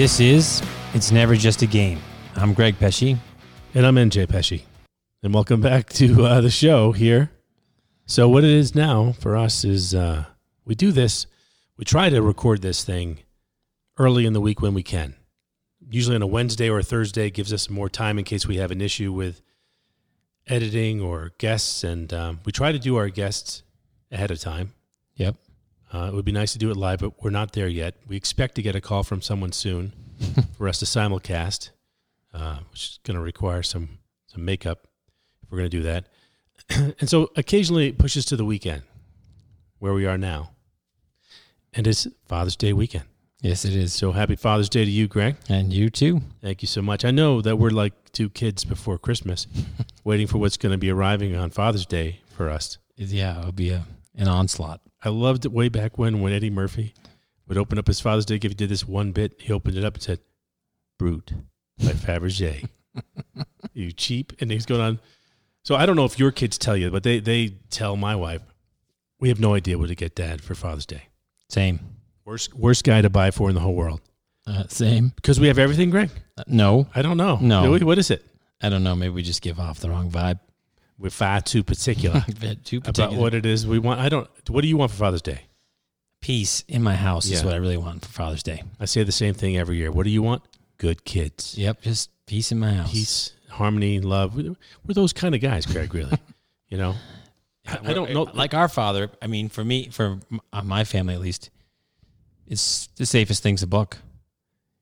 This is It's Never Just a Game. I'm Greg Pesci. And I'm NJ Pesci. And welcome back to uh, the show here. So, what it is now for us is uh, we do this, we try to record this thing early in the week when we can. Usually on a Wednesday or a Thursday, it gives us more time in case we have an issue with editing or guests. And um, we try to do our guests ahead of time. Yep. Uh, it would be nice to do it live, but we're not there yet. We expect to get a call from someone soon for us to simulcast, uh, which is going to require some some makeup if we're going to do that. and so occasionally it pushes to the weekend, where we are now, and it's Father's Day weekend. Yes, it is. So happy Father's Day to you, Greg. And you too. Thank you so much. I know that we're like two kids before Christmas, waiting for what's going to be arriving on Father's Day for us. Yeah, it'll be a, an onslaught. I loved it way back when when Eddie Murphy would open up his Father's Day gift. He did this one bit. He opened it up and said, "Brut by Fabergé." you cheap, and he's going on. So I don't know if your kids tell you, but they they tell my wife, "We have no idea what to get Dad for Father's Day. Same. Worst worst guy to buy for in the whole world Uh, same. because we have everything, Greg. Uh, no, I don't know. No. Do we? what is it? I don't know. Maybe we just give off the wrong vibe. We're far too particular Too about what it is we want. I don't. What do you want for Father's Day? Peace in my house is what I really want for Father's Day. I say the same thing every year. What do you want? Good kids. Yep, just peace in my house. peace, harmony, love. We're we're those kind of guys, Greg. Really, you know. I, I don't know. Like our father, I mean, for me, for my family at least, it's the safest thing's a book.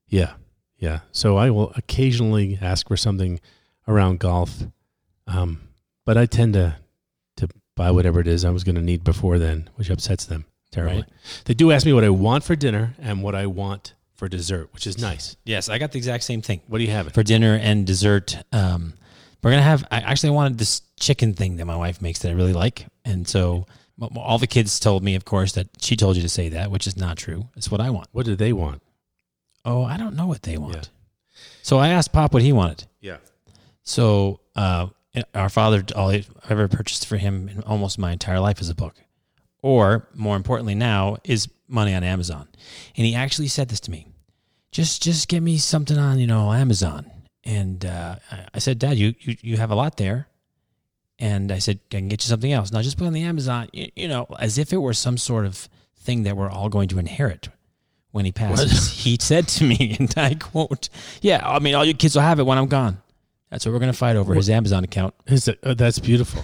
yeah, yeah. So I will occasionally ask for something around golf, um, but I tend to to buy whatever it is I was going to need before then, which upsets them terribly. Right. They do ask me what I want for dinner and what I want for dessert, which is nice. Yes, I got the exact same thing. What do you have? for dinner and dessert. Um, we're gonna have. I actually wanted this chicken thing that my wife makes that I really like, and so all the kids told me, of course, that she told you to say that, which is not true. It's what I want. What do they want? Oh, I don't know what they want. Yeah. So I asked Pop what he wanted. Yeah. So uh, our father, all I've ever purchased for him in almost my entire life is a book, or more importantly now is money on Amazon. And he actually said this to me: just just get me something on you know Amazon. And uh, I- said, Dad, you, you you have a lot there. And I said, I can get you something else. Now just put on the Amazon, you, you know, as if it were some sort of thing that we're all going to inherit when he passes. he said to me, and I quote, "Yeah, I mean, all your kids will have it when I'm gone." That's what we're going to fight over his Amazon account. Oh, that's beautiful.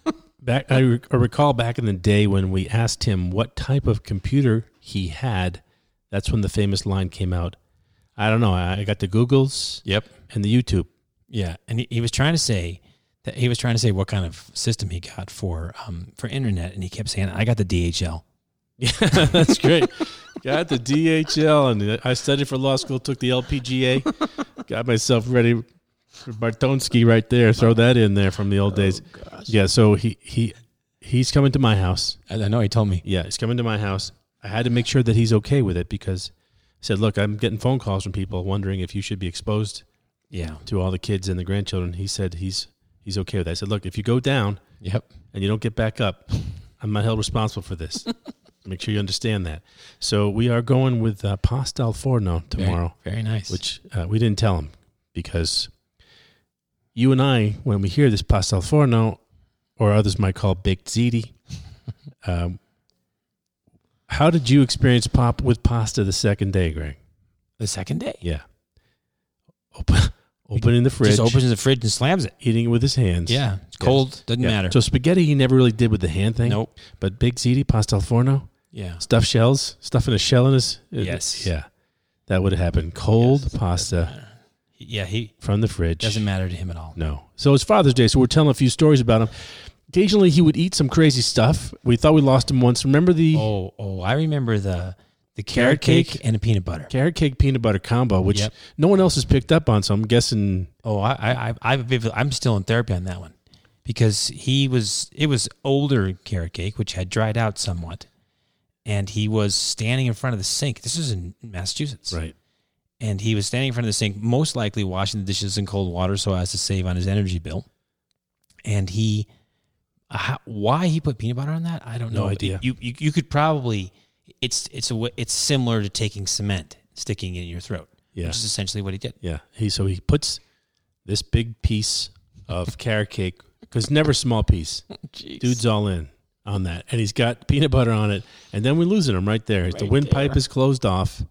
back, I, re- I recall back in the day when we asked him what type of computer he had. That's when the famous line came out. I don't know. I got the Googles Yep. and the YouTube. Yeah, and he, he was trying to say that he was trying to say what kind of system he got for um for internet, and he kept saying, "I got the DHL." Yeah, that's great. got the DHL, and I studied for law school. Took the LPGA. got myself ready Bartonsky right there. Throw that in there from the old days. Yeah. So he he he's coming to my house. I I know he told me. Yeah, he's coming to my house. I had to make sure that he's okay with it because I said, "Look, I'm getting phone calls from people wondering if you should be exposed Yeah. to all the kids and the grandchildren." He said he's he's okay with that. I said, "Look, if you go down Yep. and you don't get back up, I'm not held responsible for this. make sure you understand that." So we are going with uh, pasta al forno Very- tomorrow, Very, nice. which uh, we didn't tell him because you and I, when we hear this pasta al forno, or others might call baked ziti, um, how did you experience pop with pasta the second day, Greg? the second day, Yeah, open opening the fridge, just opens the fridge and slams it. eating it with his hands. Yeah, it's cold. Doesn't Yeah. matter. So spaghetti, he never really did with the hand thing. nope. But baked ziti, pasta al forno, Yeah. stuffed shells, stuffing a shell in his. Yes. Yeah, that would have happened. Cold Yes. pasta Yeah. He from the fridge. doesn't matter to him at all. No. So it's Father's Day, so we're telling a few stories about him. Occasionally, he would eat some crazy stuff. We thought we lost him once. Remember the Oh, oh, I remember the the carrot, Carrot cake, cake? and a peanut butter. carrot cake peanut butter combo, which Yep. no one else has picked up on. So I'm guessing. Oh, I, I, I, I've I'm still in therapy on that one because he was. It was older carrot cake, which had dried out somewhat, and he was standing in front of the sink. This was in Massachusetts, Right. And he was standing in front of the sink, most likely washing the dishes in cold water so as to save on his energy bill. And he, uh, why he put peanut butter on that, I don't No know. idea. You, you you could probably, it's it's a it's similar to taking cement, sticking it in your throat. Yeah. which is essentially what he did. Yeah. He so he puts this big piece of carrot cake because never small piece. Dude's all in on that, and he's got peanut butter on it, and then we're losing him right there. the windpipe there. is closed off,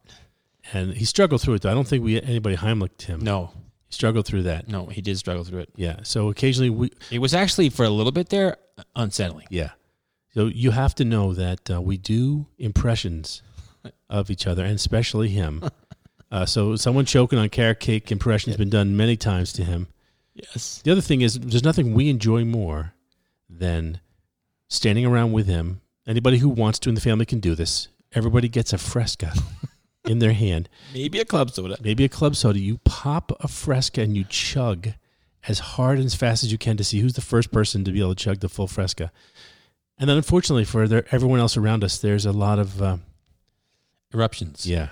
and he struggled through it. Though I don't think we anybody Heimlicked him. No, he struggled through that. no, he did struggle through it. Yeah. So occasionally we It was actually for a little bit there unsettling. Yeah. So you have to know that uh, we do impressions of each other, and especially him. Uh, so someone choking on carrot cake impression has been done many times to him. Yes. The other thing is, there's nothing we enjoy more than standing around with him. Anybody who wants to in the family can do this. Everybody gets a fresca in their hand, Maybe a club soda. maybe a club soda. You pop a fresca and you chug as hard and as fast as you can to see who's the first person to be able to chug the full fresca. And then, unfortunately, for their, everyone else around us, there's a lot of uh, Eruptions. yeah,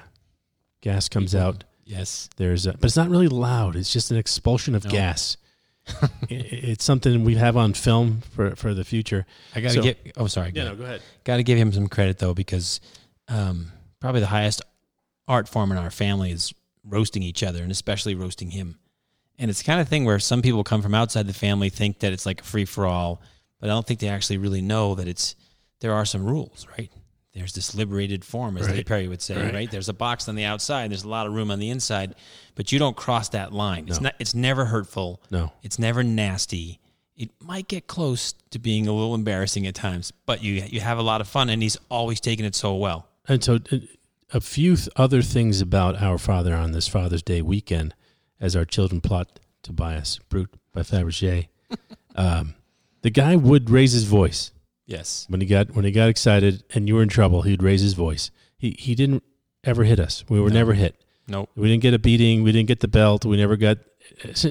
gas comes People- out. Yes. There's, a, but it's not really loud. It's just an expulsion of No. gas. I- it's something we have on film for for the future. I gotta So- get. Oh, sorry. Yeah, go no, go ahead. Got to give him some credit though, because um, probably the highest art form in our family is roasting each other, and especially roasting him. And it's the kind of thing where some people come from outside the family think that it's like a free for all, but I don't think they actually really know that it's there are some rules, right? There's this liberated form, as Right. Perry would say, Right. right. There's a box on the outside, there's a lot of room on the inside, but you don't cross that line. It's not. It's never hurtful. No, It's never nasty. It might get close to being a little embarrassing at times, but you you have a lot of fun, and he's always taking it so well. and so uh, a few th- other things about our father on this Father's Day weekend, as our children plot to buy us Brut by Fabergé. um, the guy would raise his voice Yes. when he got when he got excited and you were in trouble. He'd raise his voice. He he didn't ever hit us. We were No. never hit. Nope. We didn't get a beating. We didn't get the belt. We never got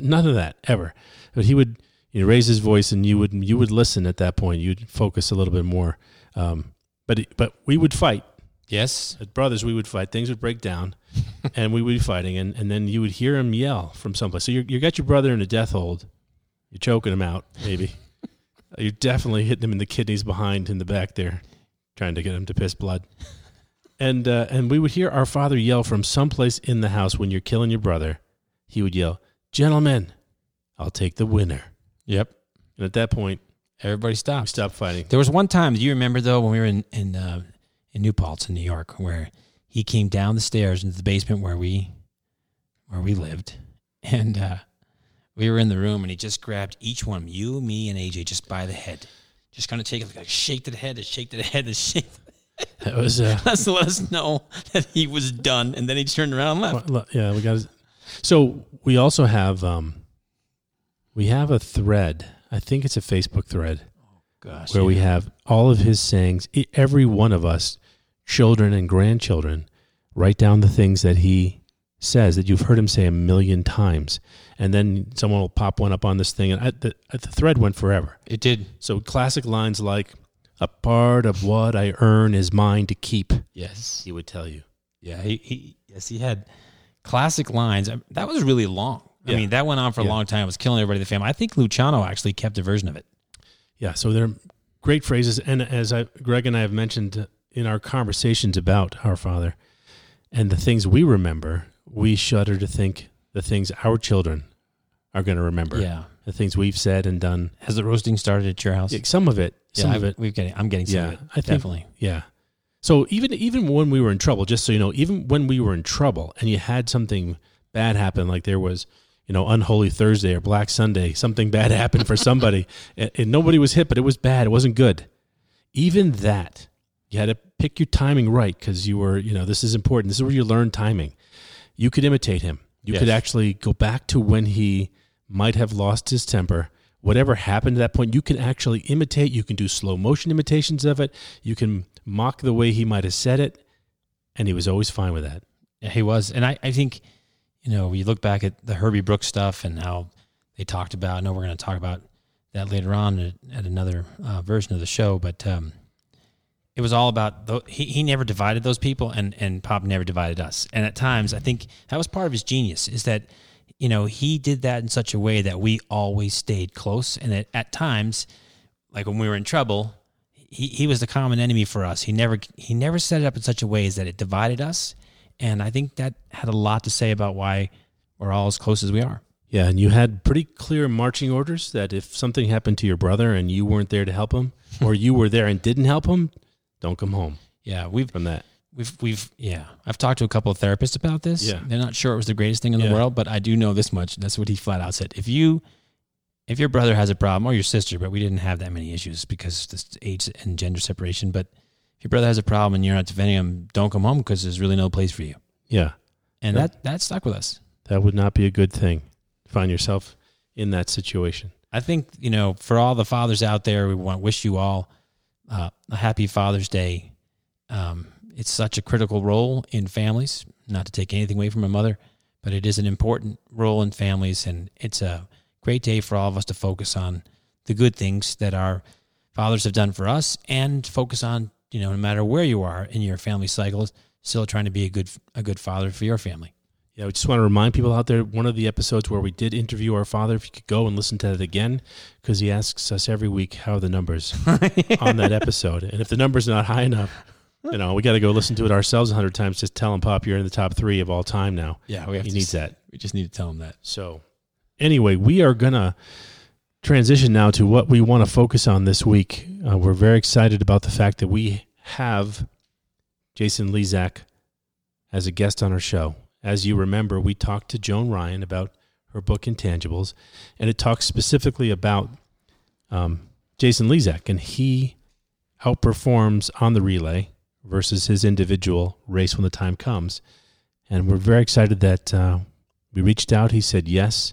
none of that ever. But he would you know, raise his voice, and you would you would listen at that point. You'd focus a little bit more. Um, but but we would fight Yes. as brothers. We would fight. Things would break down, and we would be fighting. And, and then you would hear him yell from someplace. So you you got your brother in a death hold. You're choking him out, maybe. You're definitely hitting him in the kidneys behind in the back there, trying to get him to piss blood. And uh, and we would hear our father yell from someplace in the house when you're killing your brother. He would yell, "Gentlemen, I'll take the winner." Yep. And at that point, Everybody we stopped. stopped fighting. There was one time. Do you remember though when we were in in uh, in New Paltz in New York, where he came down the stairs into the basement where we where we lived, and uh, we were in the room, and he just grabbed each one, you, me, and AJ, just by the head, just kind of take it like shake to the head, and shake to the head, and shake. That was uh, That's to let us know that he was done, and then he turned around and left. Yeah, we got. His, So we also have um, we have a thread. I think it's a Facebook thread Oh Gosh, where we have all of his sayings. Every one of us, children and grandchildren, write down the things that he says that you've heard him say a million times, and then someone will pop one up on this thing, and I, the, the thread went forever. it did. So classic lines like, "A part of what I earn is mine to keep." Yes. He would tell you. Yeah, he, he yes he had classic lines. That was really long. I mean, that went on for a Yeah. long time. It was killing everybody in the family. I think Luciano actually kept a version of it. Yeah, so they're great phrases, and as I, Greg and I have mentioned in our conversations about our Father, and the things we remember, we shudder to think the things our children are going to remember. Yeah. the things we've said and done. Has the roasting started at your house? Some of it, yeah, some of it, we've getting. I'm getting some Yeah, of it. I think- definitely. yeah. So even even when we were in trouble, just so you know, even when we were in trouble, and you had something bad happen, like there was. You know, unholy Thursday or Black Sunday, something bad happened for somebody, and, and nobody was hit, but it was bad. It wasn't good. even that you had to pick your timing right because you were you know this is important. This is where you learn timing. You could imitate him. You could actually go back to when he might have lost his temper. Whatever happened at that point you can actually imitate. You can do slow motion imitations of it. You can mock the way he might have said it. And he was always fine with that. Yeah, he was, and I, I think, you know, you look back at the Herbie Brooks stuff and how they talked about. I know we're going to talk about that later on at, at another uh, version of the show, but um, it was all about tho- he. He never divided those people, and and Pop never divided us. And at times, I think that was part of his genius is that you know he did that in such a way that we always stayed close, and at, at times, like when we were in trouble. He, he was the common enemy for us. He never he never set it up in such a way as that it divided us, And I think that had a lot to say about why we're all as close as we are. Yeah, and you had pretty clear marching orders that if something happened to your brother and you weren't there to help him, or you were there and didn't help him, don't come home Yeah, we've from that. we've we've yeah. I've talked to a couple of therapists about this. Yeah. They're not sure it was the greatest thing in Yeah. the world, but I do know this much. That's what he flat out said. If you if your brother has a problem or your sister, but we didn't have that many issues because of this age and gender separation, but your brother has a problem and you're not defending him, don't come home because there's really no place for you. Yeah, And Yeah. that that stuck with us. that would not be a good thing. To find yourself in that situation. I think you know, for all the fathers out there, we want wish you all uh, a happy Father's Day. Um, it's such a critical role in families. Not to take anything away from a mother, but it is an important role in families, and it's a great day for all of us to focus on the good things that our fathers have done for us, and focus on you know, no matter where you are in your family cycles, still trying to be a good a good father for your family. Yeah, we just want to remind people out there one of the episodes where we did interview our father, if you could go and listen to that again, because he asks us every week how are the numbers on that episode. And if the number's not high enough, you know, we got to go listen to it ourselves a hundred times. Just tell him, Pop, you're in the top three of all time now. Yeah, we have He needs that. We just need to tell him that. So, anyway, we are going to transition now to what we want to focus on this week. Uh, we're very excited about the fact that we have Jason Lezak as a guest on our show. As you remember, we talked to Joan Ryan about her book Intangibles, and it talks specifically about um, Jason Lezak, and he outperforms on the relay versus his individual race when the time comes. And we're very excited that uh, we reached out. He said yes.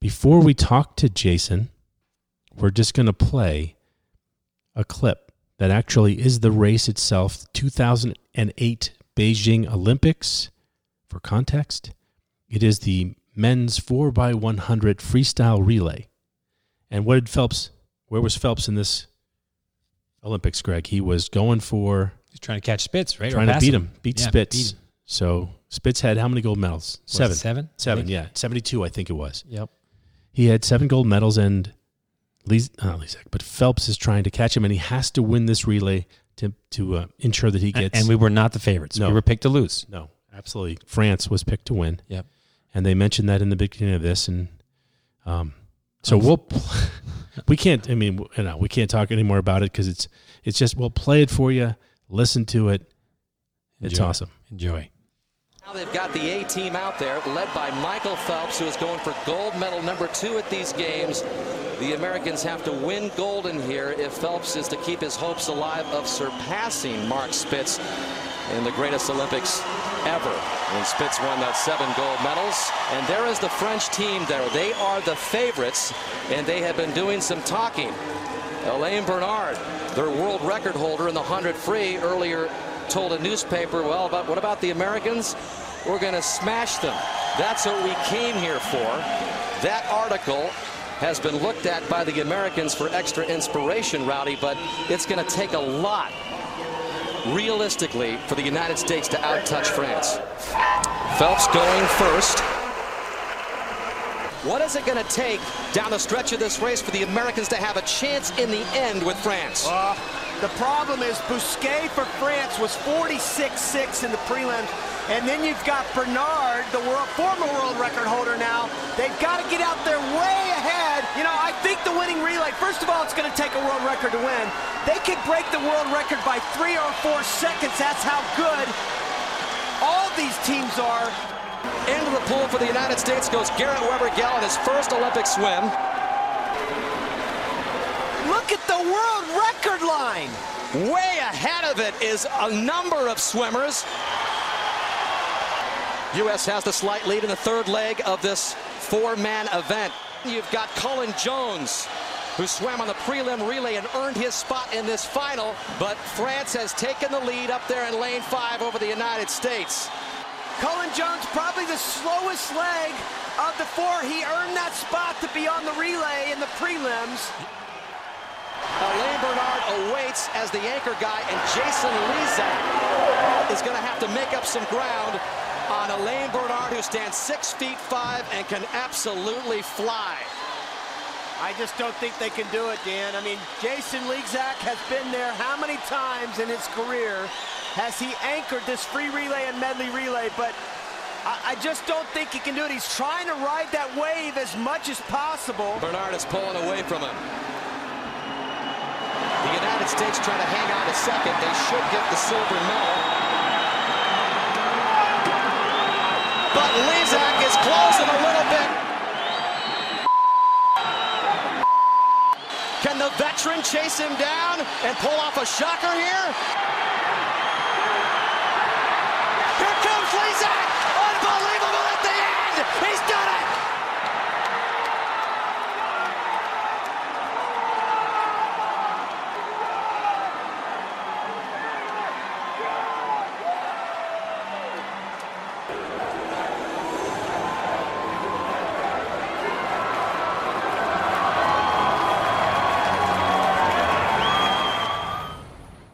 Before we talk to Jason, we're just going to play a clip that actually is the race itself 2008 Beijing Olympics. For context, it is the men's 4x100 freestyle relay. And what did Phelps, where was Phelps in this Olympics, Greg? He was going for He's trying to catch Spitz, right? Or trying to beat him, beat Yeah, Spitz. beat him. So Spitz had how many gold medals? Seven. Seven. Seven, yeah. 72, I think it was. Yep. He had seven gold medals, and Liz, not Lezak, but Phelps is trying to catch him, and he has to win this relay to to uh, ensure that he gets. and we were not the favorites. No. We were picked to lose. no, absolutely. France was picked to win. Yep. And they mentioned that in the beginning of this, and um, so we'll we can't. I mean, you know, we can't talk anymore about it because it's it's just we'll play it for you, listen to it. It's awesome. Enjoy. Now they've got the A team out there, led by Michael Phelps, who is going for gold medal number two at these games. The Americans have to win gold in here if Phelps is to keep his hopes alive of surpassing Mark Spitz in the greatest Olympics ever when Spitz won that seven gold medals. And there is the French team there. They are the favorites, and they have been doing some talking. Alain Bernard, their world record holder in the 100 free, earlier told a newspaper, well, about, what about the Americans? We're going to smash them. That's what we came here for. That article has been looked at by the Americans for extra inspiration, Rowdy, but it's going to take a lot, realistically, for the United States to outtouch France. Phelps going first. What is it going to take down the stretch of this race for the Americans to have a chance in the end with France? Uh, the problem is Bousquet for France was 46-6 in the prelims. And then you've got Bernard, the world, former world record holder now. They've got to get out there way ahead. You know, I think the winning relay, first of all, it's going to take a world record to win. They could break the world record by three or four seconds. That's how good all these teams are. Into the pool for the United States goes Garrett Weber-Gale in his first Olympic swim. Look at the world record line. Way ahead of it is a number of swimmers. U.S. has the slight lead in the third leg of this four-man event. You've got Cullen Jones, who swam on the prelim relay and earned his spot in this final, but France has taken the lead up there in lane five over the United States. Cullen Jones, probably the slowest leg of the four. He earned that spot to be on the relay in the prelims. Alain Bernard awaits as the anchor guy, and Jason Lezak is going to have to make up some ground on Alain Bernard, who stands six feet five and can absolutely fly. I just don't think they can do it, Dan. I mean, Jason Lezak has been there how many times in his career? has he anchored this free relay and medley relay, but I, I just don't think he can do it. He's trying to ride that wave as much as possible. Bernard is pulling away from him. The United States trying to hang on a second. They should get the silver medal. But Lezak is closing a little bit. Can the veteran chase him down and pull off a shocker? Here comes Lezak! Unbelievable at the end! He's done it!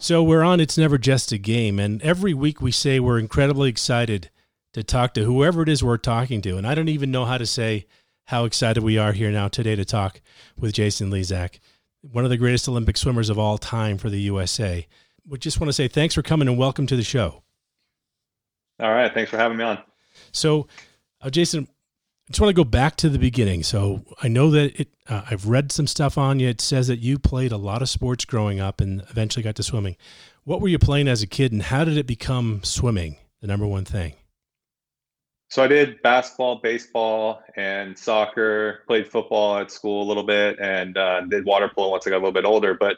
So we're on It's Never Just a Game, and every week we say we're incredibly excited to talk to whoever it is we're talking to. And I don't even know how to say how excited we are here now today to talk with Jason Lezak, one of the greatest Olympic swimmers of all time for the USA. We just want to say thanks for coming and welcome to the show. All right, thanks for having me on. So, uh, Jason, I just want to go back to the beginning. So I know that it. Uh, I've read some stuff on you. It says that you played a lot of sports growing up and eventually got to swimming. What were you playing as a kid, and how did it become swimming the number one thing? So I did basketball, baseball, and soccer. Played football at school a little bit, and uh, did water polo once I got a little bit older. But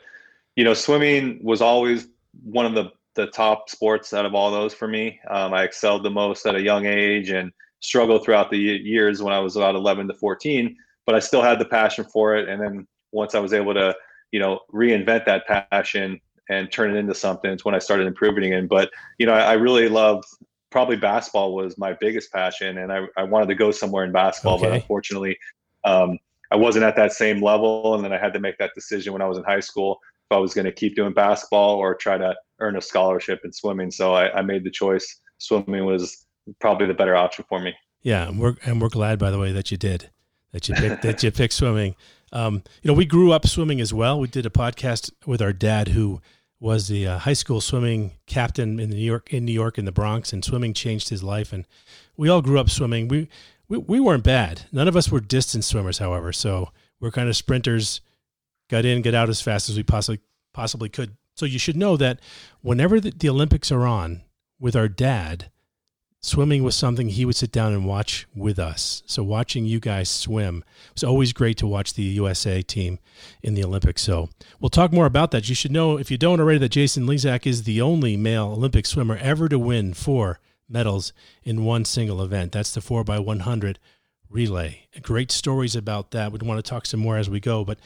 you know, swimming was always one of the the top sports out of all those for me. Um, I excelled the most at a young age, and struggled throughout the years when I was about 11 to 14, but I still had the passion for it. And then once I was able to, you know, reinvent that passion and turn it into something, it's when I started improving it. But, you know, I, I really loved probably basketball was my biggest passion. And I, I wanted to go somewhere in basketball, okay. but unfortunately, um, I wasn't at that same level. And then I had to make that decision when I was in high school if I was going to keep doing basketball or try to earn a scholarship in swimming. So I, I made the choice. Swimming was probably the better option for me. Yeah, and we're and we're glad, by the way, that you did that you picked that you picked swimming. Um, you know, we grew up swimming as well. We did a podcast with our dad, who was the uh, high school swimming captain in New York, in New York, in the Bronx, and swimming changed his life. And we all grew up swimming. We we, we weren't bad. None of us were distance swimmers, however. So we're kind of sprinters. Got in, get out as fast as we possibly possibly could. So you should know that whenever the, the Olympics are on with our dad, swimming was something he would sit down and watch with us. So watching you guys swim was always great to watch the USA team in the Olympics. So we'll talk more about that. You should know, if you don't already, that Jason Lezak is the only male Olympic swimmer ever to win four medals in one single event. That's the 4 by 100 relay. Great stories about that. We'd want to talk some more as we go, but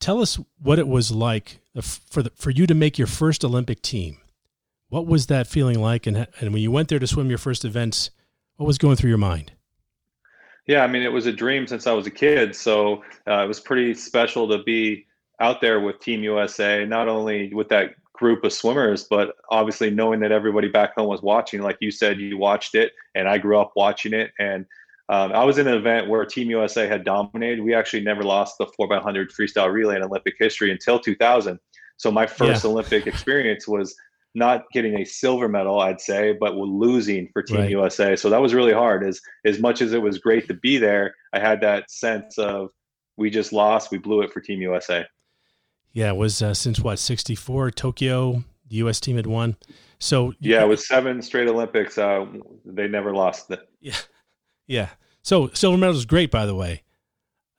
tell us what it was like uh, for the, for you to make your first Olympic team. What was that feeling like? And, and when you went there to swim your first events, what was going through your mind? Yeah, I mean, it was a dream since I was a kid. So uh, it was pretty special to be out there with Team USA, not only with that group of swimmers, but obviously knowing that everybody back home was watching. Like you said, you watched it, and I grew up watching it. And um, I was in an event where Team USA had dominated. We actually never lost the 4x100 freestyle relay in Olympic history until 2000. So my first yeah. Olympic experience was not getting a silver medal, I'd say, but losing for Team right. USA. So that was really hard. As as much as it was great to be there, I had that sense of we just lost, we blew it for Team USA. Yeah, it was uh, since what sixty four Tokyo, the U.S. team had won. So yeah, it was seven straight Olympics. Uh, they never lost it. Yeah, yeah. So silver medal is great, by the way.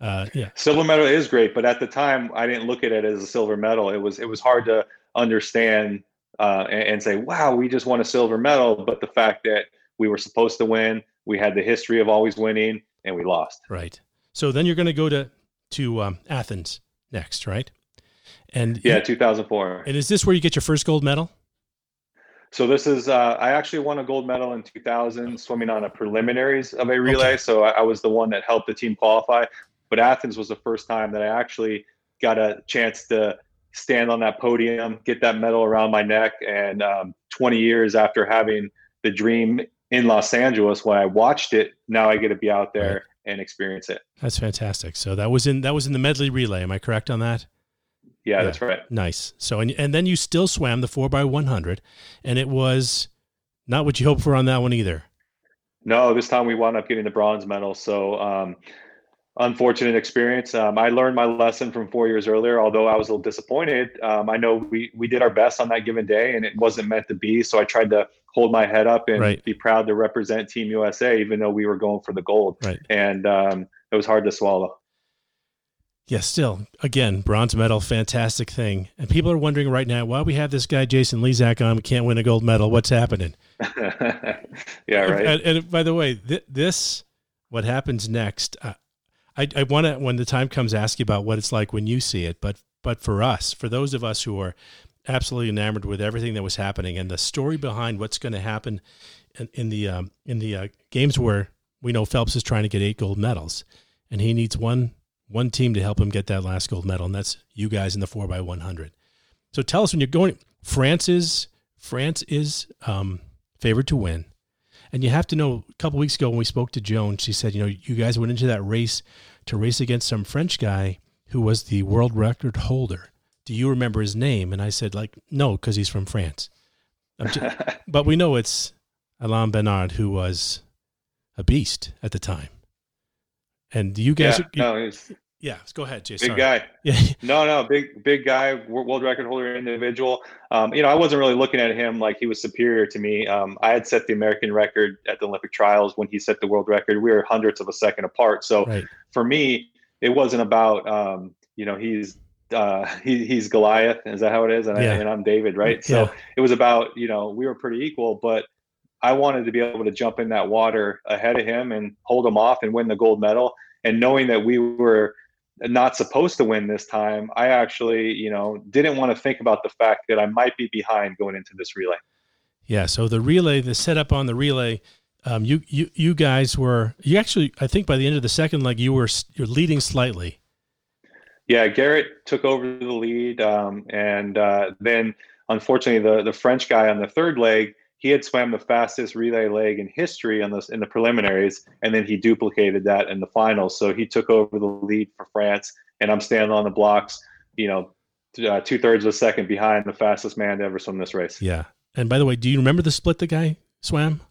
Uh, yeah, silver medal is great, but at the time I didn't look at it as a silver medal. It was it was hard to understand uh, and, and, say, wow, we just won a silver medal. But the fact that we were supposed to win, we had the history of always winning, and we lost. Right. So then you're going to go to to um, Athens next, right? And yeah, 2004. And is this where you get your first gold medal? So this is uh, I actually won a gold medal in 2000 swimming on a preliminaries of a relay. Okay. So I, I was the one that helped the team qualify. But Athens was the first time that I actually got a chance to stand on that podium, get that medal around my neck. And um, 20 years after having the dream in Los Angeles, when I watched it, now I get to be out there right. and experience it. That's fantastic. So that was in that was in the medley relay. Am I correct on that? Yeah, yeah, that's right. Nice. So and and then you still swam the four by one hundred, and it was not what you hoped for on that one either. No, this time we wound up getting the bronze medal. So um, unfortunate experience. Um, I learned my lesson from four years earlier. Although I was a little disappointed, um, I know we we did our best on that given day, and it wasn't meant to be. So I tried to hold my head up and right. be proud to represent Team USA, even though we were going for the gold. Right. And um, it was hard to swallow. Yeah, still, again, bronze medal, fantastic thing. And people are wondering right now why we have this guy Jason Lezak on, we can't win a gold medal. What's happening? yeah, right. And, and, by the way, th- this, what happens next, uh, I, I want to, when the time comes, ask you about what it's like when you see it. But, but for us, for those of us who are absolutely enamored with everything that was happening and the story behind what's going to happen in, in the um, in the uh, games where we know Phelps is trying to get eight gold medals, and he needs one one team to help him get that last gold medal, and that's you guys in the four by one hundred. So tell us when you're going. France is France is um, favored to win, and you have to know. A couple weeks ago when we spoke to Joan, she said, you know, you guys went into that race to race against some French guy who was the world record holder. Do you remember his name? And I said, like, no, because he's from France. Just, but we know it's Alain Bernard, who was a beast at the time. And you guys, yeah, you, no, yeah, go ahead, Jason. Big Sorry. guy. Yeah. no, no, big, big guy, world record holder individual. Um, you know, I wasn't really looking at him like he was superior to me. Um, I had set the American record at the Olympic trials when he set the world record. We were hundredths of a second apart. So right. for me, it wasn't about, um, you know, he's uh, he, he's Goliath. Is that how it is? And, yeah. I, and I'm David, right? So yeah. it was about, you know, we were pretty equal, but I wanted to be able to jump in that water ahead of him and hold him off and win the gold medal. And knowing that we were not supposed to win this time, I actually, you know, didn't want to think about the fact that I might be behind going into this relay. Yeah. So the relay, the setup on the relay, um, you you you guys were you actually I think by the end of the second leg you were you're leading slightly. Yeah, Garrett took over the lead, um, and uh, then unfortunately the the French guy on the third leg he had swam the fastest relay leg in history on this in the preliminaries, and then he duplicated that in the finals. So he took over the lead for France, and I'm standing on the blocks, you know, uh, two thirds of a second behind the fastest man to ever swim this race. Yeah. And by the way, do you remember the split the guy swam?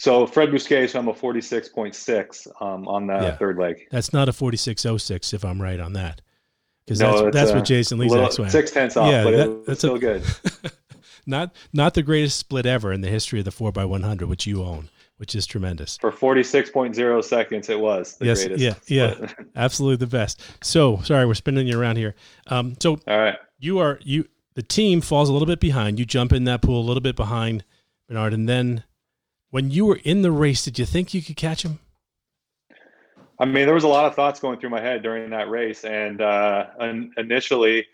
So Fred Bousquet swam a 46.6 um, on the yeah. third leg. That's not a 46.06 if I'm right on that. Because no, that's, that's what Jason Lezak swam. Six tenths off, yeah, but that, that's still a, good. not not the greatest split ever in the history of the four x one hundred, which you own, which is tremendous. For forty six point zero seconds, it was the yes, greatest yeah, split. yeah, absolutely the best. So sorry, we're spinning you around here. Um, so all right, you are you. The team falls a little bit behind. You jump in that pool a little bit behind Bernard, and then when you were in the race, did you think you could catch him? I mean, there was a lot of thoughts going through my head during that race, and uh, initially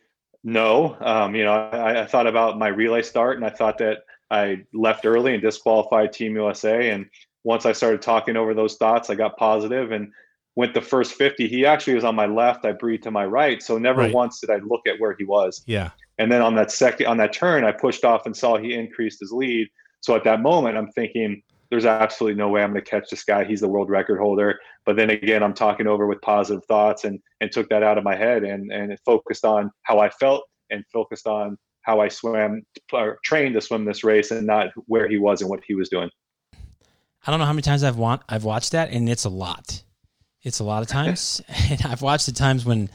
no, um, you know, I, I, thought about my relay start, and I thought that I left early and disqualified Team USA. And once I started talking over those thoughts, I got positive and went the first 50. He actually was on my left. I breathed to my right, so never right. once did I look at where he was. Yeah. And then on that second on that turn, I pushed off and saw he increased his lead. So at that moment, I'm thinking, there's absolutely no way I'm going to catch this guy. He's the world record holder. But then again, I'm talking over with positive thoughts and and took that out of my head and and focused on how I felt and focused on how I swam or trained to swim this race and not where he was and what he was doing. I don't know how many times I've want I've watched that and it's a lot. It's a lot of times. and I've watched the times when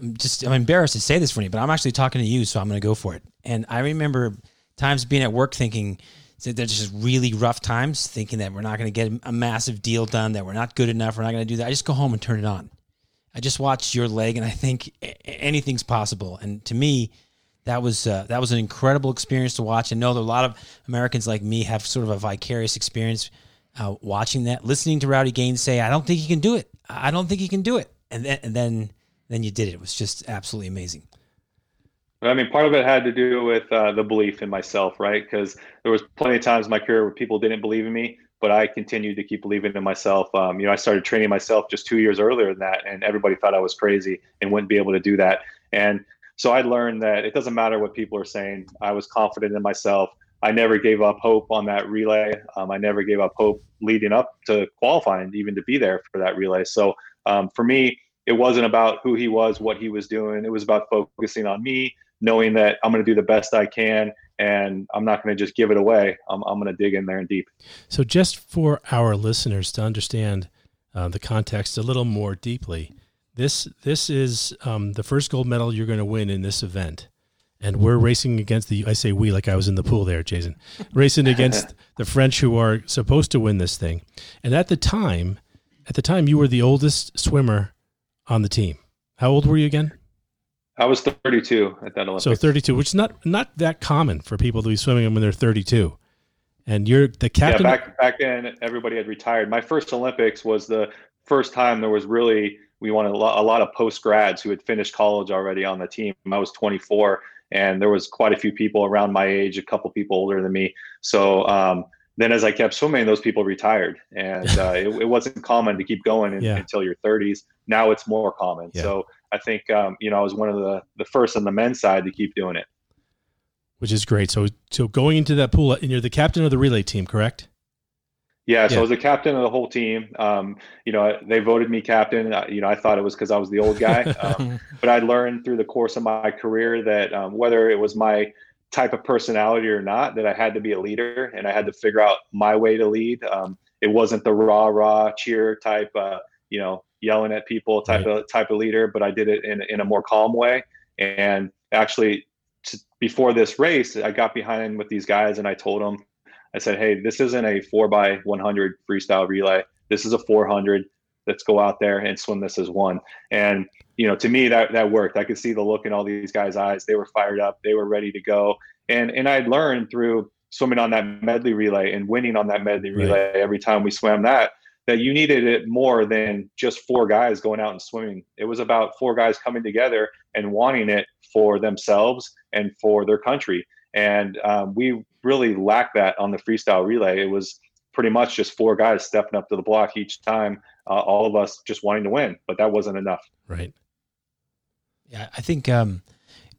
I'm just I'm embarrassed to say this for you, but I'm actually talking to you, so I'm going to go for it. And I remember times being at work thinking so there's just really rough times thinking that we're not going to get a massive deal done, that we're not good enough, we're not going to do that. I just go home and turn it on. I just watch your leg, and I think anything's possible. And to me, that was uh, that was an incredible experience to watch. And know that a lot of Americans like me have sort of a vicarious experience uh, watching that, listening to Rowdy Gaines say, "I don't think he can do it. I don't think he can do it," and then and then then you did it. It was just absolutely amazing. I mean, part of it had to do with uh, the belief in myself, right? Because there was plenty of times in my career where people didn't believe in me, but I continued to keep believing in myself. Um, you know, I started training myself just two years earlier than that, and everybody thought I was crazy and wouldn't be able to do that. And so I learned that it doesn't matter what people are saying. I was confident in myself. I never gave up hope on that relay. Um, I never gave up hope leading up to qualifying, even to be there for that relay. So um, for me, it wasn't about who he was, what he was doing. It was about focusing on me, knowing that I'm going to do the best I can and I'm not going to just give it away. I'm, I'm going to dig in there and deep. So, just for our listeners to understand uh, the context a little more deeply, this this is um, the first gold medal you're going to win in this event, and we're racing against the. I say we like I was in the pool there, Jason, racing against the French who are supposed to win this thing. And at the time, at the time, you were the oldest swimmer on the team. How old were you again? I was 32 at that Olympics. So 32, which is not not that common for people to be swimming when they're 32. And you're the captain. Yeah, back back then, everybody had retired. My first Olympics was the first time there was really we wanted a lot, a lot of post grads who had finished college already on the team. I was 24, and there was quite a few people around my age, a couple people older than me. So um, then, as I kept swimming, those people retired, and uh, it, it, wasn't common to keep going in, yeah. until your 30s. Now it's more common. Yeah. So I think um, you know I was one of the the first on the men's side to keep doing it, which is great. So so going into that pool, and you're the captain of the relay team, correct? Yeah, so yeah. I was the captain of the whole team. Um, you know, they voted me captain. Uh, you know, I thought it was because I was the old guy, um, but I learned through the course of my career that um, whether it was my type of personality or not, that I had to be a leader and I had to figure out my way to lead. Um, it wasn't the rah rah cheer type, uh, you know, yelling at people type right. of type of leader, but I did it in in a more calm way. And actually, t- before this race, I got behind with these guys and I told them I said, hey, this isn't a four by 100 freestyle relay. This is a 400. Let's go out there and swim this as one. And you know, to me, that that worked. I could see the look in all these guys' eyes. They were fired up. They were ready to go. And and I'd learned through swimming on that medley relay and winning on that medley relay right. every time we swam that that you needed it more than just four guys going out and swimming. It was about four guys coming together and wanting it for themselves and for their country. And um, we really lacked that on the freestyle relay. It was pretty much just four guys stepping up to the block each time, uh, all of us just wanting to win, but that wasn't enough. Right. Yeah, I think. Um,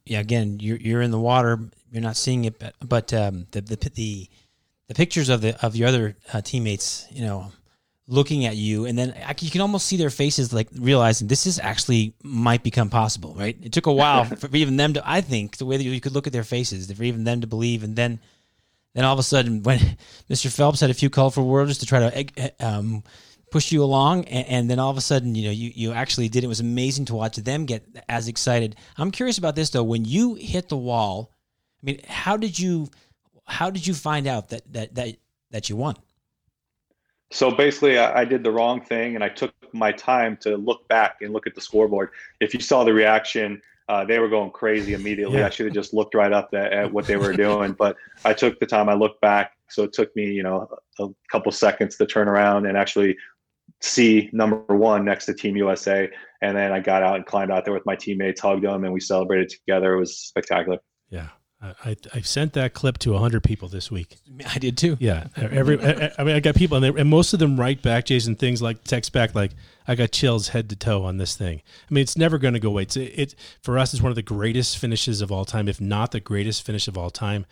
yeah, again, you're you're in the water, you're not seeing it, but, but um, the, the the the pictures of the of your other uh, teammates, you know, looking at you, and then you can almost see their faces, like realizing this is actually might become possible. Right? It took a while for even them to. I think the way that you could look at their faces, for even them to believe, and then then all of a sudden, when Mr. Phelps had a few colorful words to try to eh, um, push you along, and, and, then all of a sudden, you know, you, you actually did. It was amazing to watch them get as excited. I'm curious about this though. When you hit the wall, I mean, how did you how did you find out that that that that you won? So basically, I, I, did the wrong thing, and I took my time to look back and look at the scoreboard. If you saw the reaction, uh, they were going crazy immediately. Yeah. I should have just looked right up at, at what they were doing, but I took the time. I looked back, so it took me, you know, a couple seconds to turn around and actually see number one next to Team USA. And then I got out and climbed out there with my teammates, hugged them, and we celebrated together. It was spectacular. Yeah. I, I sent that clip to 100 people this week. I did too. Yeah. Every I, I mean I got people and, they, and most of them write back Jason things like text back like I got chills head to toe on this thing. I mean it's never going to go away. It's it for us it's one of the greatest finishes of all time if not the greatest finish of all time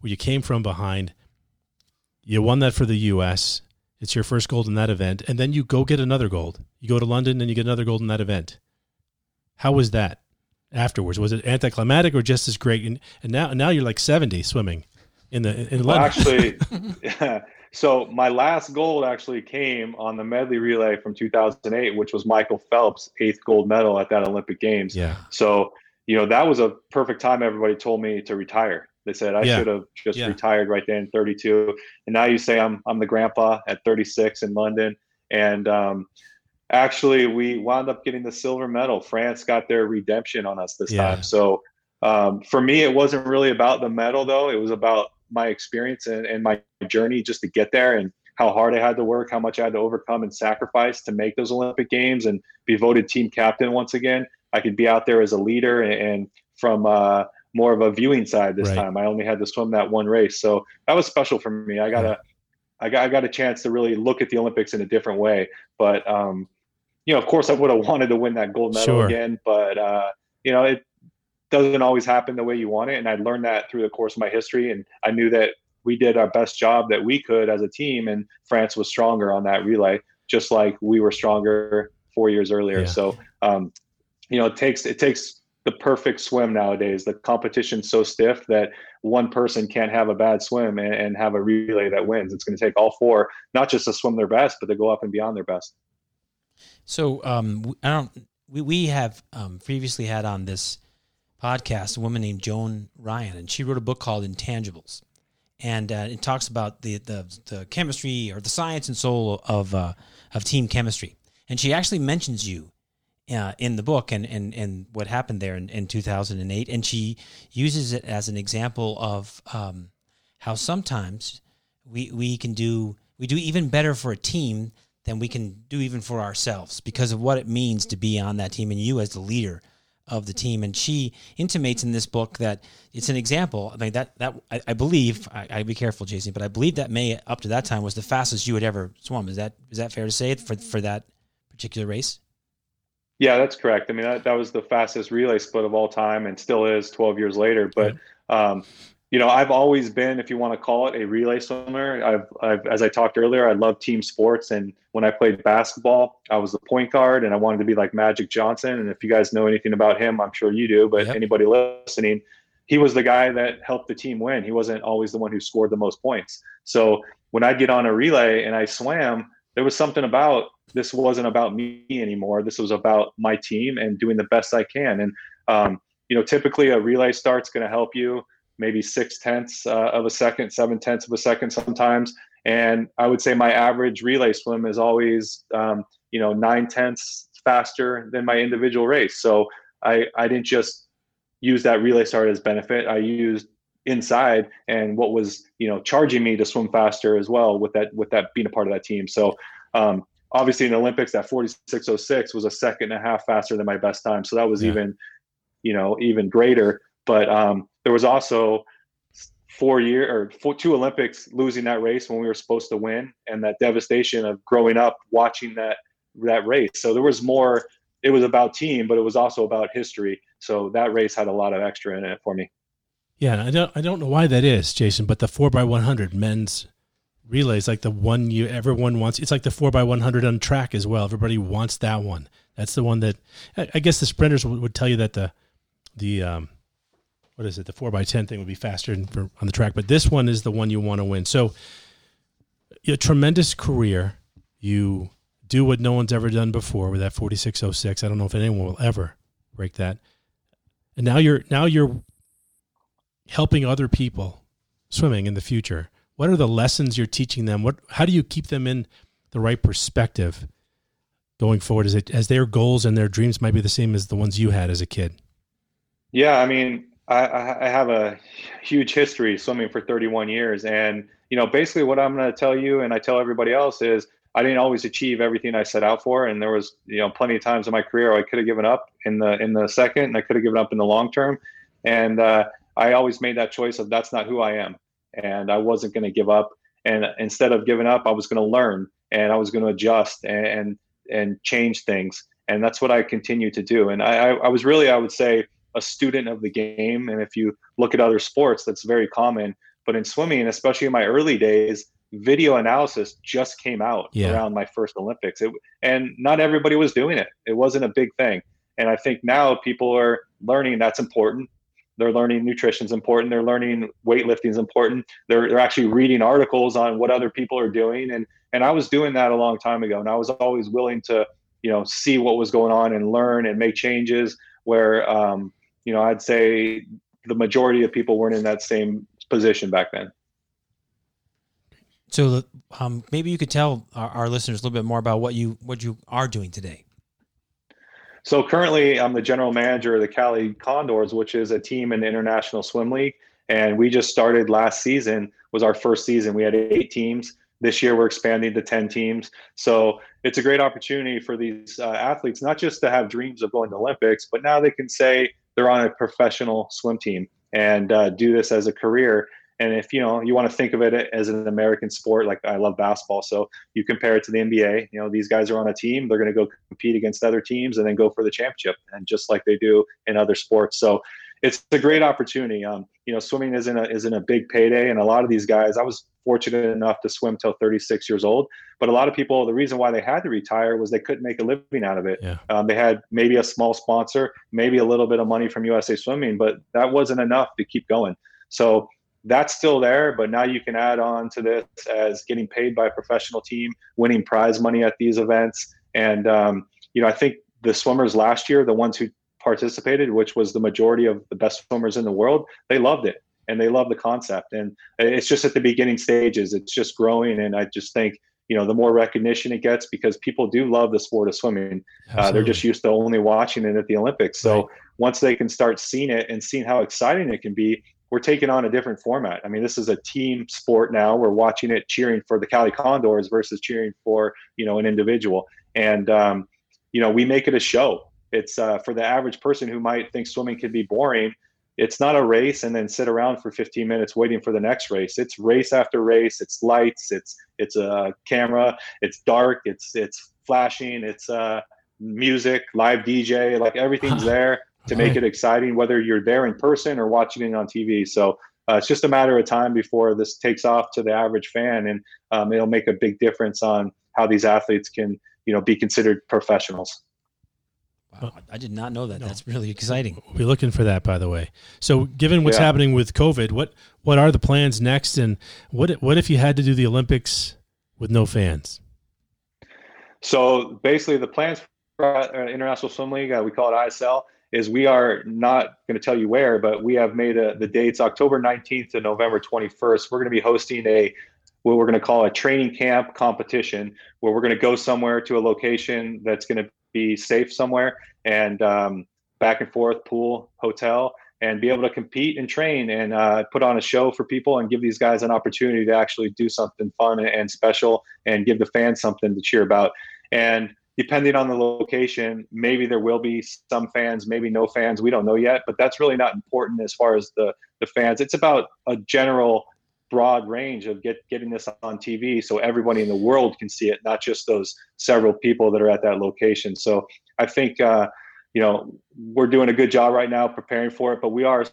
where you came from behind you won that for the US. It's your first gold in that event and then you go get another gold. You go to London and you get another gold in that event. How was that? Afterwards? Was it anticlimactic or just as great? And, and now now you're like 70 swimming in the in well, actually. yeah. So my last gold actually came on the medley relay from 2008, which was Michael Phelps' eighth gold medal at that Olympic Games. Yeah. So you know that was a perfect time. Everybody told me to retire. They said I yeah. should have just yeah. retired right then, 32. And now you say I'm I'm the grandpa at 36 in London, and um, actually we wound up getting the silver medal. France got their redemption on us this yeah. time. So um, for me, it wasn't really about the medal though. It was about my experience and, and my journey just to get there and how hard I had to work, how much I had to overcome and sacrifice to make those Olympic games and be voted team captain once again. I could be out there as a leader and, and from uh, more of a viewing side this right. time. I only had to swim that one race, so that was special for me. I got a, I got, I got a chance to really look at the Olympics in a different way. But um, you know, of course, I would have wanted to win that gold medal sure. again, but uh, you know, it doesn't always happen the way you want it. And I learned that through the course of my history, and I knew that we did our best job that we could as a team, and France was stronger on that relay, just like we were stronger four years earlier. Yeah. So, um, you know, it takes it takes the perfect swim nowadays. The competition's so stiff that one person can't have a bad swim and, and have a relay that wins. It's going to take all four, not just to swim their best, but to go up and beyond their best. So um, I don't. We we have um, previously had on this podcast a woman named Joan Ryan, and she wrote a book called Intangibles, and uh, it talks about the, the the chemistry or the science and soul of uh, of team chemistry. And she actually mentions you uh, in the book and, and, and what happened there in, in 2008. And she uses it as an example of um, how sometimes we, we can do, we do even better for a team than we can do even for ourselves because of what it means to be on that team and you as the leader of the team. And she intimates in this book that it's an example. I mean, that, that I, I believe, I, I be careful, Jason, but I believe that May up to that time was the fastest you had ever swum. Is that, is that fair to say for, for that particular race? Yeah, that's correct. I mean, that, that was the fastest relay split of all time and still is 12 years later. But, um, you know, I've always been, if you want to call it, a relay swimmer. I've, I've, as I talked earlier, I love team sports. And when I played basketball, I was the point guard and I wanted to be like Magic Johnson. And if you guys know anything about him, I'm sure you do, but Yep. anybody listening, he was the guy that helped the team win. He wasn't always the one who scored the most points. So when I'd get on a relay and I swam, there was something about this wasn't about me anymore. This was about my team and doing the best I can. And um, you know, typically a relay start's going to help you maybe six tenths uh, of a second, seven tenths of a second sometimes. And I would say my average relay swim is always, um, you know, nine tenths faster than my individual race. So I, I didn't just use that relay start as benefit. I used inside and what was, you know, charging me to swim faster as well with that, with that being a part of that team. So um, obviously in the Olympics, that 4606 was a second and a half faster than my best time. So that was Yeah. even, you know, even greater. But um, there was also four year or four, two Olympics losing that race when we were supposed to win, and that devastation of growing up watching that that race. So there was more. It was about team, but it was also about history. So that race had a lot of extra in it for me. Yeah, I don't I don't know why that is, Jason, but the four x one hundred men's relay is like the one you everyone wants. It's like the four x one hundred on track as well. Everybody wants that one. That's the one that I, I guess the sprinters would, would tell you that the the um what is it the four by ten thing would be faster for, on the track, but this one is the one you want to win. So, a tremendous career. You do what no one's ever done before with that forty six oh six. I don't know if anyone will ever break that. And now you're now you're helping other people swimming in the future what are the lessons you're teaching them what how do you keep them in the right perspective going forward as it as their goals and their dreams might be the same as the ones you had as a kid Yeah, I mean, I- I, have a huge history swimming for 31 years, and you know, basically, what I'm going to tell you, and I tell everybody else, is I didn't always achieve everything I set out for, and there was you know plenty of times in my career I could have given up in the in the second, and I could have given up in the long term, and uh, I always made that choice of that's not who I am, and I wasn't going to give up, and instead of giving up, I was going to learn, and I was going to adjust and, and and change things, and that's what I continue to do, and I, I, I was really I would say a student of the game. And if you look at other sports, that's very common. But in swimming, especially in my early days, video analysis just came out Yeah. around my first Olympics. It, and not everybody was doing it. It wasn't a big thing. And I think now people are learning that's important. They're learning nutrition's important. They're learning weightlifting is important. They're, they're actually reading articles on what other people are doing. And, and I was doing that a long time ago. And I was always willing to, you know, see what was going on and learn and make changes where, um, you know, I'd say the majority of people weren't in that same position back then. So um, maybe you could tell our, our listeners a little bit more about what you what you are doing today. So currently, I'm the general manager of the Cali Condors, which is a team in the International Swim League, and we just started last season. Was our first season. We had eight teams. This year, we're expanding to ten teams. So it's a great opportunity for these uh, athletes not just to have dreams of going to Olympics, but now they can say they're on a professional swim team and uh, do this as a career. And if you know you want to think of it as an American sport, like I love basketball, so you compare it to the NBA. You know these guys are on a team; they're going to go compete against other teams and then go for the championship, and just like they do in other sports. So it's a great opportunity. Um, you know, swimming isn't a isn't a big payday, and a lot of these guys, I was fortunate enough to swim till 36 years old. But a lot of people, the reason why they had to retire was they couldn't make a living out of it. Yeah. Um, they had maybe a small sponsor, maybe a little bit of money from USA Swimming, but that wasn't enough to keep going. So that's still there, but now you can add on to this as getting paid by a professional team, winning prize money at these events, and um, you know I think the swimmers last year, the ones who participated, which was the majority of the best swimmers in the world, they loved it and they love the concept. And it's just at the beginning stages, it's just growing. And I just think, you know, the more recognition it gets because people do love the sport of swimming. Uh, they're just used to only watching it at the Olympics. So right. once they can start seeing it and seeing how exciting it can be, we're taking on a different format. I mean, this is a team sport now. We're watching it cheering for the Cali Condors versus cheering for, you know, an individual. And, um, you know, we make it a show. It's uh, for the average person who might think swimming could be boring. It's not a race and then sit around for 15 minutes waiting for the next race. It's race after race. It's lights. It's it's a camera. It's dark. It's it's flashing. It's uh, music, live DJ. Like everything's there to make it exciting, whether you're there in person or watching it on TV. So uh, it's just a matter of time before this takes off to the average fan, and um, it'll make a big difference on how these athletes can, you know, be considered professionals. Wow, I did not know that. No. That's really exciting. We're looking for that, by the way. So, given what's yeah. happening with COVID, what what are the plans next, and what what if you had to do the Olympics with no fans? So, basically, the plans for uh, International Swim League, uh, we call it ISL, is we are not going to tell you where, but we have made a, the dates October 19th to November 21st. We're going to be hosting a what we're going to call a training camp competition, where we're going to go somewhere to a location that's going to be safe somewhere and um, back and forth pool hotel and be able to compete and train and uh, put on a show for people and give these guys an opportunity to actually do something fun and special and give the fans something to cheer about. And depending on the location maybe there will be some fans maybe no fans we don't know yet but that's really not important as far as the the fans. It's about a general broad range of get getting this on TV so everybody in the world can see it, not just those several people that are at that location. So I think uh, you know we're doing a good job right now preparing for it, but we are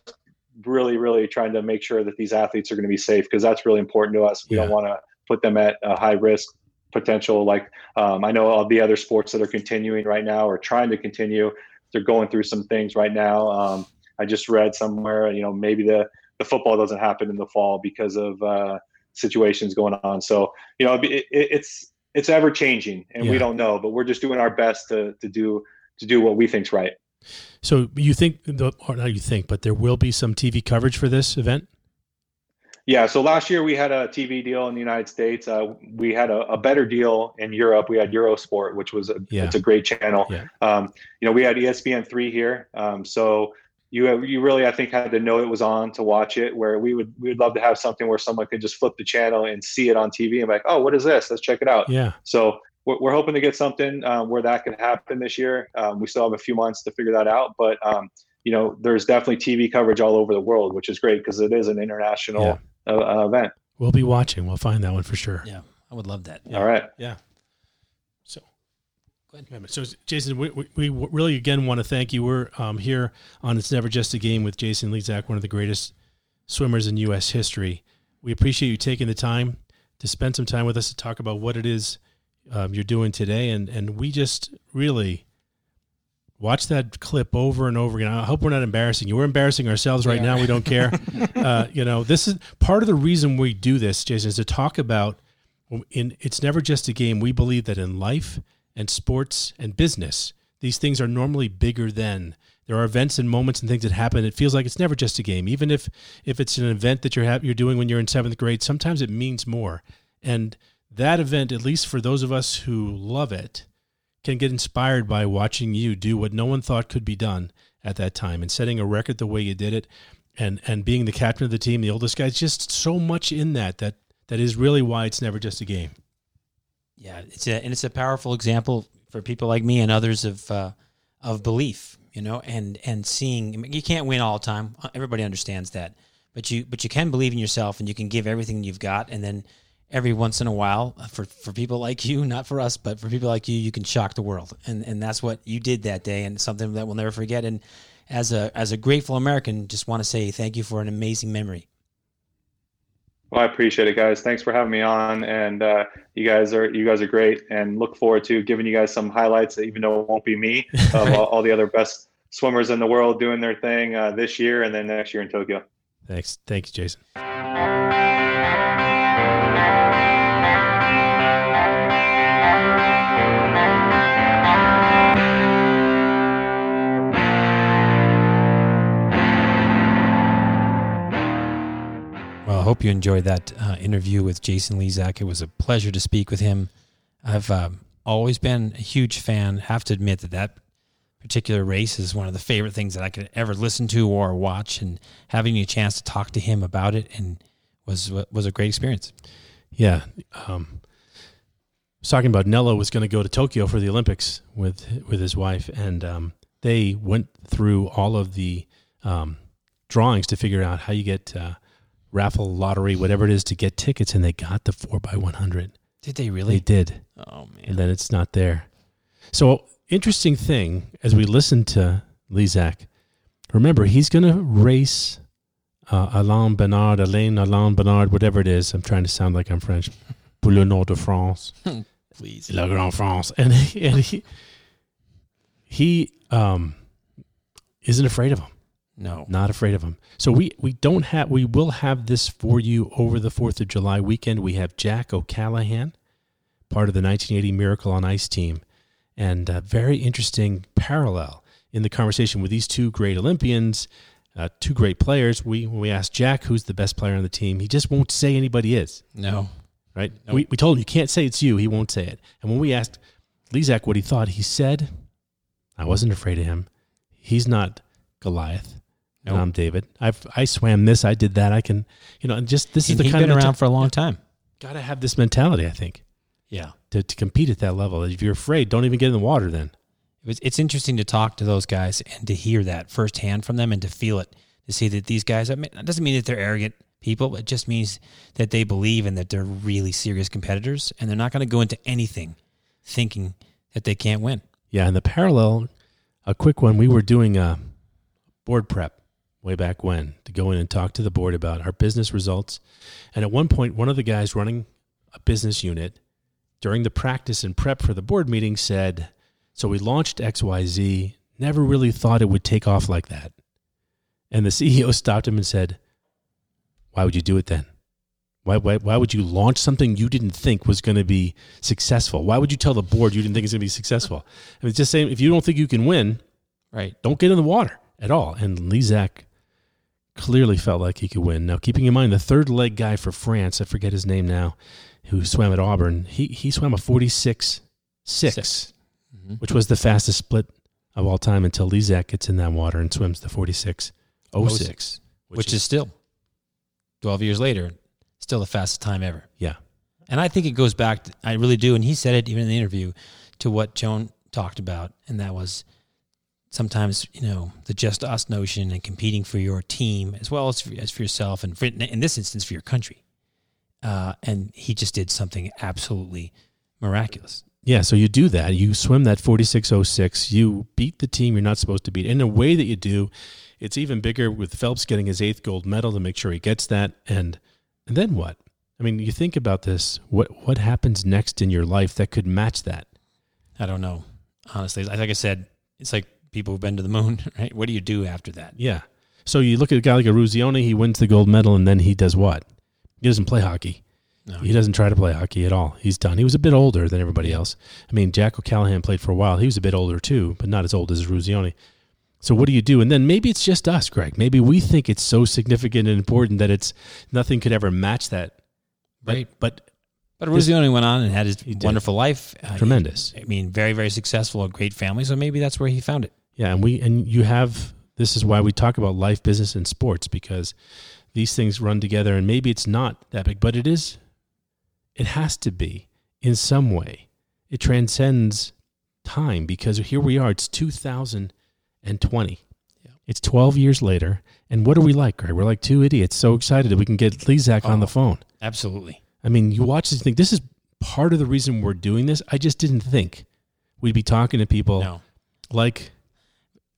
really, really trying to make sure that these athletes are going to be safe because that's really important to us. We yeah. don't want to put them at a high risk potential. Like um, I know all the other sports that are continuing right now or trying to continue, they're going through some things right now. Um, I just read somewhere, you know, maybe the the football doesn't happen in the fall because of uh, situations going on. So you know, it, it, it's it's ever changing, and yeah. we don't know, but we're just doing our best to to do to do what we think's right. So you think, the, or not you think, but there will be some TV coverage for this event? Yeah. So last year we had a TV deal in the United States. Uh, we had a, a, better deal in Europe. We had Eurosport, which was a, yeah. it's a great channel. Yeah. Um, you know, we had ESPN three here. Um, so you you really I think had to know it was on to watch it. Where we would we would love to have something where someone could just flip the channel and see it on TV and be like, oh, what is this? Let's check it out. Yeah. So we're, we're hoping to get something um, where that could happen this year. Um, we still have a few months to figure that out, but um, you know, there's definitely TV coverage all over the world, which is great because it is an international yeah. uh, uh, event. We'll be watching. We'll find that one for sure. Yeah, I would love that. Yeah. All right. Yeah. So, Jason, we, we really again want to thank you. We're um, here on It's Never Just a Game with Jason Lezak, one of the greatest swimmers in U.S. history. We appreciate you taking the time to spend some time with us to talk about what it is um, you're doing today, and and we just really watch that clip over and over again. I hope we're not embarrassing you. We're embarrassing ourselves right now. We don't care. uh, you know, this is part of the reason we do this, Jason, is to talk about. In it's never just a game. We believe that in life and sports and business. These things are normally bigger than. There are events and moments and things that happen. It feels like it's never just a game. Even if if it's an event that you're ha- you're doing when you're in seventh grade, sometimes it means more. And that event, at least for those of us who love it, can get inspired by watching you do what no one thought could be done at that time and setting a record the way you did it and and being the captain of the team, the oldest guy. It's just so much in that that that is really why it's never just a game. Yeah, it's a and it's a powerful example for people like me and others of uh, of belief, you know, and and seeing you can't win all the time. Everybody understands that, but you but you can believe in yourself and you can give everything you've got, and then every once in a while, uh, for for people like you, not for us, but for people like you, you can shock the world, and and that's what you did that day, and something that we'll never forget. And as a as a grateful American, just want to say thank you for an amazing memory. Well, I appreciate it, guys. Thanks for having me on, and uh, you guys are you guys are great, and look forward to giving you guys some highlights, even though it won't be me, of all, all the other best swimmers in the world doing their thing uh, this year and then next year in Tokyo. Thanks, thanks, Jason. Hope you enjoyed that uh, interview with Jason Lezak. It was a pleasure to speak with him. I've um, always been a huge fan. Have to admit that that particular race is one of the favorite things that I could ever listen to or watch, and having a chance to talk to him about it and was was a great experience. Yeah. Um, I was talking about Nello was going to go to Tokyo for the Olympics with with his wife, and um, they went through all of the um, drawings to figure out how you get uh, raffle, lottery, whatever it is, to get tickets, and they got the four by one hundred. Did they really? They did, Oh man. and then it's not there. So interesting thing as we listen to Lezak, remember he's going to race uh, Alain Bernard, Alain Alain Bernard, whatever it is. I'm trying to sound like I'm French. Pour le Nord de France, Please. La Grande France, and he, and he he um isn't afraid of him. No. Not afraid of him. So we we don't have we will have this for you over the Fourth of July weekend. We have Jack O'Callahan, part of the 1980 Miracle on Ice team, and a very interesting parallel in the conversation with these two great Olympians, uh, two great players. We when we asked Jack who's the best player on the team, he just won't say anybody is. No. Right? We we told him you can't say it's you. He won't say it. And when we asked Lezak what he thought, he said, "I wasn't afraid of him. He's not Goliath." And Nope. I'm David. I've I swam this. I did that. I can, you know, and just this is the kind been of around for a long time. Got to have this mentality. I think Yeah. to to compete at that level. If you're afraid, don't even get in the water. Then It was, it's interesting to talk to those guys and to hear that firsthand from them and to feel it, to see that these guys, I mean, it doesn't mean that they're arrogant people. It just means that they believe and that they're really serious competitors and they're not going to go into anything thinking that they can't win. yeah. And the parallel, a quick one. We were doing a board prep way back when to go in and talk to the board about our business results. And at one point, one of the guys running a business unit during the practice and prep for the board meeting said, So we launched XYZ, never really thought it would take off like that. And the CEO stopped him and said, Why would you do it then? Why, why, why would you launch something you didn't think was going to be successful? Why would you tell the board you didn't think it's going to be successful? I mean, it's just saying if you don't think you can win, Right. don't get in the water at all. And Lezak clearly felt like he could win. Now, keeping in mind the third leg guy for France, I forget his name now, who swam at Auburn, he, he swam a 46 6, Six. Mhm. which was the fastest split of all time until Lezak gets in that water and swims the 46 06, Which, is, still 12 years later, still the fastest time ever. yeah. And I think it goes back, to, I really do. And he said it even in the interview to what Joan talked about. And that was sometimes, you know, the just us notion and competing for your team as well as for, as for yourself and for, in this instance, for your country. Uh, and he just did something absolutely miraculous. Yeah, so you do that. You swim that 4606. You beat the team you're not supposed to beat. In a way that you do, it's even bigger with Phelps getting his eighth gold medal to make sure he gets that. And and then what? I mean, you think about this. What what happens next in your life that could match that? I don't know. Honestly, like I said, it's like people who've been to the moon, right? What do you do after that? Yeah. So you look at a guy like Eruzione, he wins the gold medal, and then he does what? He doesn't play hockey. No, He doesn't try to play hockey at all. He's done. He was a bit older than everybody else. I mean, Jack O'Callahan played for a while. He was a bit older too, but not as old as Ruzioni. So what do you do? And then maybe it's just us, Greg. Maybe we think it's so significant and important that it's nothing could ever match that. Right. But But Ruzioni went on and had his wonderful life. Uh, tremendous. I mean, very, very successful, a great family. So maybe that's where he found it. Yeah, and we and you have this is why we talk about life, business, and sports because these things run together. And maybe it's not that big, but it is. It has to be in some way. It transcends time because here we are. It's 2020. Yeah. It's 12 years later, and what are we like, Greg? We're like two idiots, so excited that we can get Lezak on Oh. the phone. Absolutely. I mean, you watch this, you think this is part of the reason we're doing this. I just didn't think we'd be talking to people No. like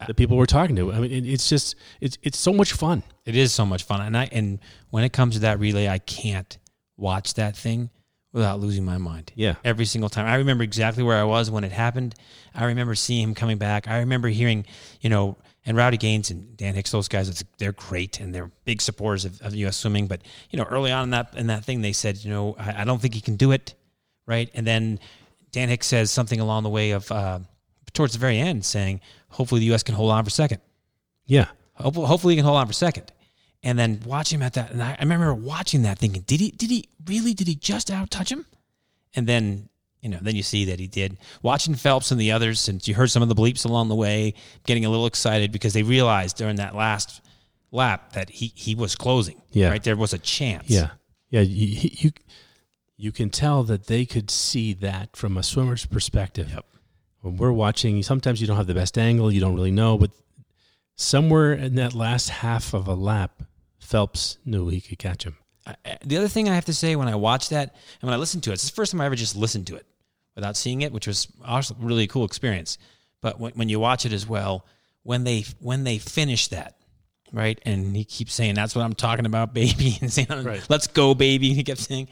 the people we're talking to. I mean, it's just it's it's so much fun. It is so much fun, and I and when it comes to that relay, I can't watch that thing without losing my mind. Yeah. every single time. I remember exactly where I was when it happened. I remember seeing him coming back. I remember hearing, you know, and Rowdy Gaines and Dan Hicks, those guys, it's, they're great and they're big supporters of, of U.S. swimming. But you know, early on in that in that thing, they said, you know, I, I don't think he can do it, right? And then Dan Hicks says something along the way of uh, towards the very end, saying, hopefully the U.S. can hold on for second. Yeah, Hopefully, hopefully he can hold on for second. And then watch him at that. And I, I remember watching that thinking, did he, did he really, did he just out touch him? And then, you know, then you see that he did. Watching Phelps and the others, since you heard some of the bleeps along the way, getting a little excited because they realized during that last lap that he, he was closing. Yeah. Right. There was a chance. yeah, yeah. You, you you can tell that they could see that from a swimmer's perspective. Yep. When we're watching, sometimes you don't have the best angle, you don't really know, but somewhere in that last half of a lap, Phelps knew he could catch him. The other thing I have to say when I watch that and when I listen to it, it's the first time I ever just listened to it without seeing it, which was also a really cool experience. But when, when you watch it as well, when they when they finish that, right, and he keeps saying that's what I'm talking about, baby, and saying Right. let's go, baby, he kept saying.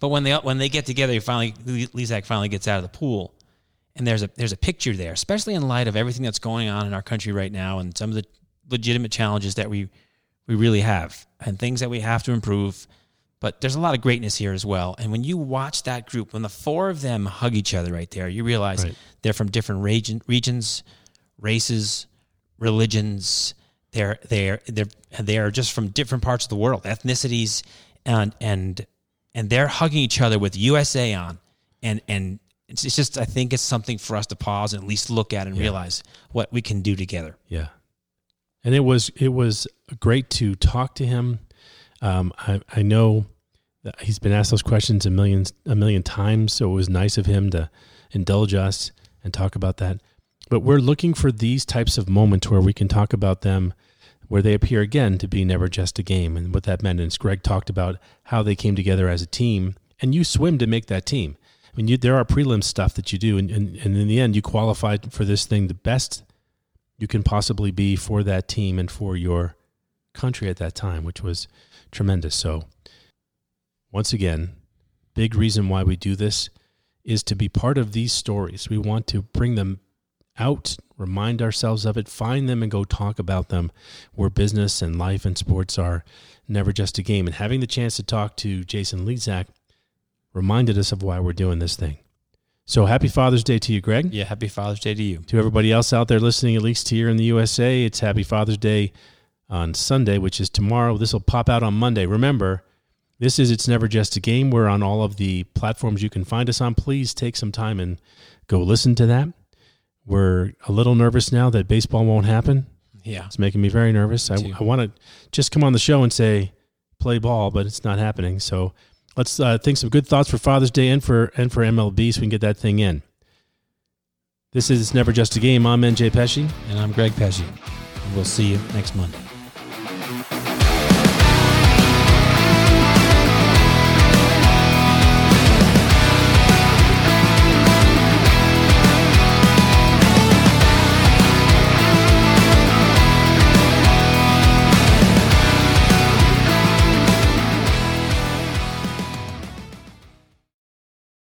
But when they when they get together, he finally Lezak finally gets out of the pool, and there's a there's a picture there, especially in light of everything that's going on in our country right now and some of the legitimate challenges that we we really have and things that we have to improve. But there's a lot of greatness here as well. And when you watch that group, when the four of them hug each other right there, you realize Right. they're from different region, regions, races, religions. They're they're they're they're just from different parts of the world, ethnicities, and and and they're hugging each other with USA on, and and it's, it's just I think it's something for us to pause and at least look at and realize what we can do together. Yeah, and it was it was great to talk to him. Um, I I know that he's been asked those questions a million a million times, so it was nice of him to indulge us and talk about that. But we're looking for these types of moments where we can talk about them, where they appear again to be never just a game, and what that meant. And Greg talked about how they came together as a team, and you swim to make that team. I mean, you, there are prelim stuff that you do, and, and, and in the end, you qualify for this thing the best you can possibly be for that team and for your country at that time, which was tremendous. So, once again, big reason why we do this is to be part of these stories. We want to bring them out, remind ourselves of it, find them, and go talk about them where business and life and sports are never just a game. And having the chance to talk to Jason Lezak reminded us of why we're doing this thing. So, happy Father's Day to you, Greg Yeah, happy Father's Day to you. to everybody else out there listening, at least here in the USA, it's Happy Father's Day on Sunday, which is tomorrow. This will pop out on Monday. Remember, this is It's Never Just a Game. We're on all of the platforms you can find us on. Please take some time and go listen to that. We're a little nervous now that baseball won't happen. Yeah. It's making me very nervous. I. I want to just come on the show and say, play ball, but it's not happening. So let's uh, think some good thoughts for Father's Day and for and for MLB so we can get that thing in. This is It's Never Just a Game. I'm NJ Pesci. And I'm Greg Pesci. We'll see you next Monday.